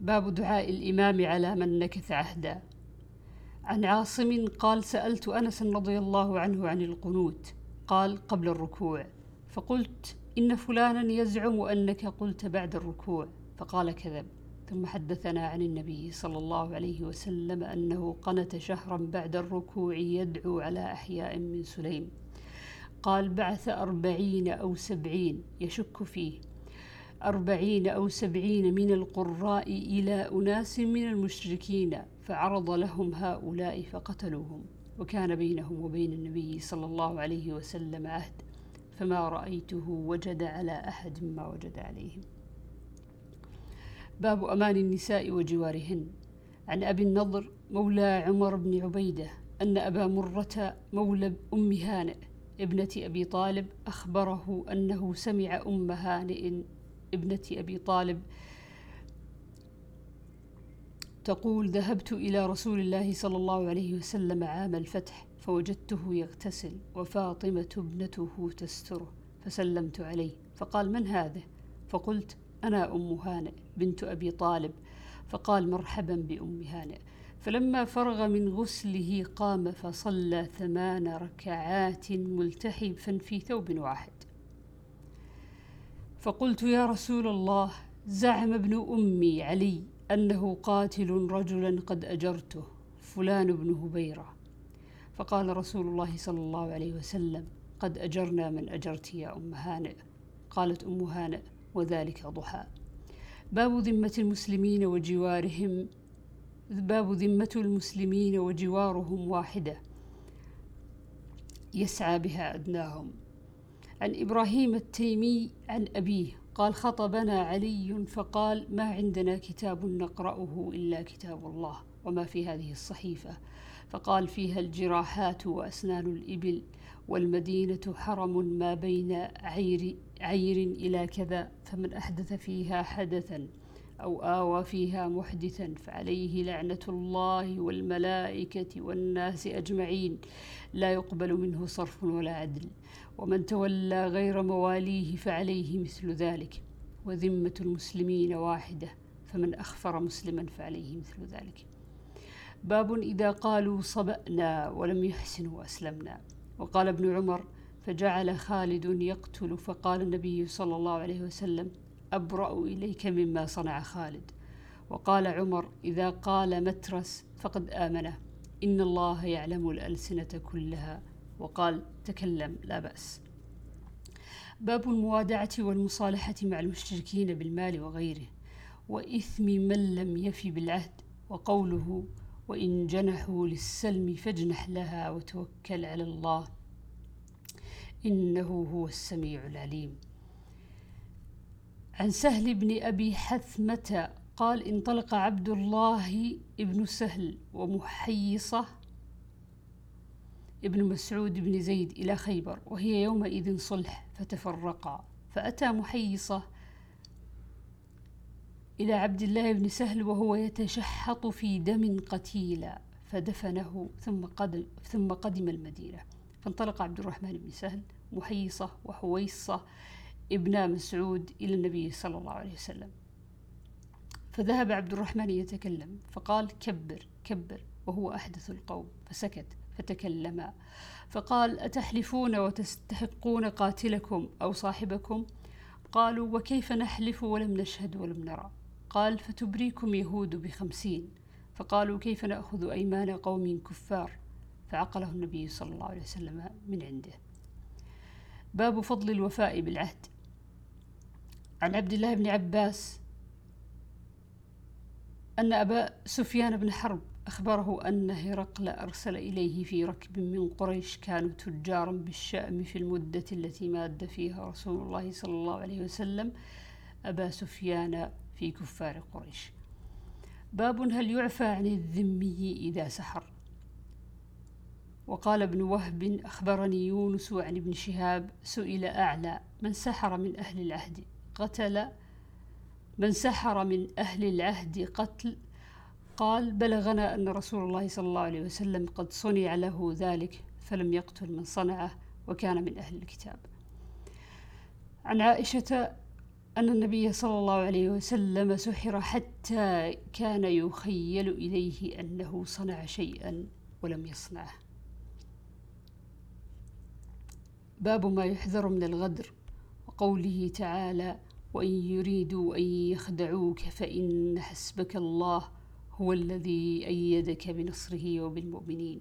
باب دعاء الإمام على من نكث عهدا عن عاصم قال سألت أنس رضي الله عنه عن القنوت. قال قبل الركوع. فقلت إن فلانا يزعم أنك قلت بعد الركوع. فقال كذب. ثم حدثنا عن النبي صلى الله عليه وسلم أنه قنت شهرا بعد الركوع يدعو على أحياء من سليم. قال بعث أربعين أو سبعين يشك فيه. أربعين أو سبعين من القراء إلى أناس من المشركين فعرض لهم هؤلاء فقتلوهم وكان بينهم وبين النبي صلى الله عليه وسلم عهد فما رأيته وجد على أحد ما وجد عليهم باب أمان النساء وجوارهن. عن أبي النضر مولى عمر بن عبيدة أن أبا مرة مولى أم هانئ ابنة أبي طالب أخبره أنه سمع أم هانئ ابنة أبي طالب. تقول ذهبت إلى رسول الله صلى الله عليه وسلم عام الفتح فوجدته يغتسل وفاطمة ابنته تستره فسلمت عليه. فقال من هذا فقلت أنا أم هانئ بنت أبي طالب. فقال مرحبا بأم هانئ. فلما فرغ من غسله قام فصلى ثمان ركعات ملتحفا في ثوب واحد. فقلت يا رسول الله زعم ابن أمي علي أنه قاتل رجلا قد أجرته فلان بن هبيرة. فقال رسول الله صلى الله عليه وسلم قد أجرنا من أجرت يا أم هانئ. قالت أم هانئ وذلك ضحى. باب ذمة المسلمين وجوارهم باب ذمة المسلمين وجوارهم واحدة. يسعى بها أدناهم. عن إبراهيم التيمي عن أبيه قال خطبنا علي فقال ما عندنا كتاب نقرأه إلا كتاب الله وما في هذه الصحيفة فقال فيها الجراحات وأسنان الإبل والمدينة حرم ما بين عير, عير إلى كذا فمن أحدث فيها حدثا أو آوى فيها محدثا فعليه لعنة الله والملائكة والناس أجمعين. لا يقبل منه صرف ولا عدل. ومن تولى غير مواليه فعليه مثل ذلك. وذمة المسلمين واحدة فمن أخفر مسلما فعليه مثل ذلك. باب إذا قالوا صبأنا ولم يحسنوا أسلمنا وقال ابن عمر فجعل خالد يقتل فقال النبي صلى الله عليه وسلم أبرأ إليك مما صنع خالد. وقال عمر إذا قال مترس فقد آمنه. إن الله يعلم الألسنة كلها. وقال تكلم لا بأس. باب الموادعة والمصالحة مع المشركين بالمال وغيره. وإثم من لم يفي بالعهد. وقوله وإن جنحوا للسلم فاجنح لها وتوكل على الله. إنه هو السميع العليم. عن سهل بن أبي حثمة قال انطلق عبد الله ابن سهل ومحيصة ابن مسعود بن زيد إلى خيبر وهي يومئذ صلح فتفرقا. فأتى محيصة إلى عبد الله بن سهل وهو يتشحط في دم قتيلا فدفنه ثم قدم, ثم قدم المدينة. فانطلق عبد الرحمن بن سهل محيصة وحويصة ابن مسعود إلى النبي صلى الله عليه وسلم. فذهب عبد الرحمن يتكلم فقال كبر كبر. وهو أحدث القوم فسكت فتكلما فقال أتحلفون وتستحقون قاتلكم أو صاحبكم؟ قالوا وكيف نحلف ولم نشهد ولم نرى؟ قال فتبريكم يهود بخمسين. فقالوا كيف نأخذ أيمان قوم كفار؟ فعقله النبي صلى الله عليه وسلم من عنده. باب فضل الوفاء بالعهد. عن عبد الله بن عباس أن أبا سفيان بن حرب أخبره أن هرقل أرسل إليه في ركب من قريش كانوا تجارا بالشأم في المدة التي ماد فيها رسول الله صلى الله عليه وسلم أبا سفيان في كفار قريش. باب هل يعفى عن الذمي إذا سحر؟ وقال ابن وهب أخبرني يونس عن ابن شهاب سئل أعلى من سحر من أهل العهد. قتل من سحر من أهل العهد قتل قال بلغنا أن رسول الله صلى الله عليه وسلم قد صنع له ذلك فلم يقتل من صنعه وكان من أهل الكتاب. عن عائشة أن النبي صلى الله عليه وسلم سحر حتى كان يخيل إليه أنه صنع شيئا ولم يصنعه. باب ما يحذر من الغدر وقوله تعالى وإن يريدوا أن يخدعوك فإن حسبك الله هو الذي أيدك بنصره وبالمؤمنين.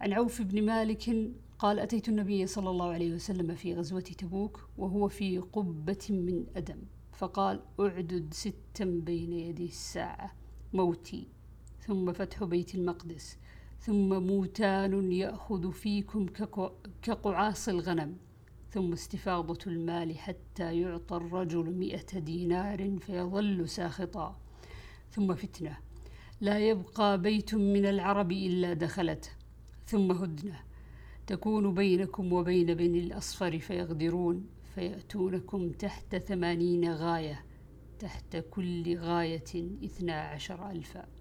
عن عوف بن مالك قال أتيت النبي صلى الله عليه وسلم في غزوة تبوك وهو في قبة من أدم فقال أعدد ستا بين يدي الساعة موتي ثم فتح بيت المقدس ثم موتان يأخذ فيكم كقعاص الغنم. ثم استفاضة المال حتى يعطى الرجل مئة دينار فيظل ساخطا. ثم فتنة. لا يبقى بيت من العرب إلا دخلته ثم هدنة. تكون بينكم وبين بني الأصفر فيغدرون. فيأتونكم تحت ثمانين غاية. تحت كل غاية اثنا عشر ألفا.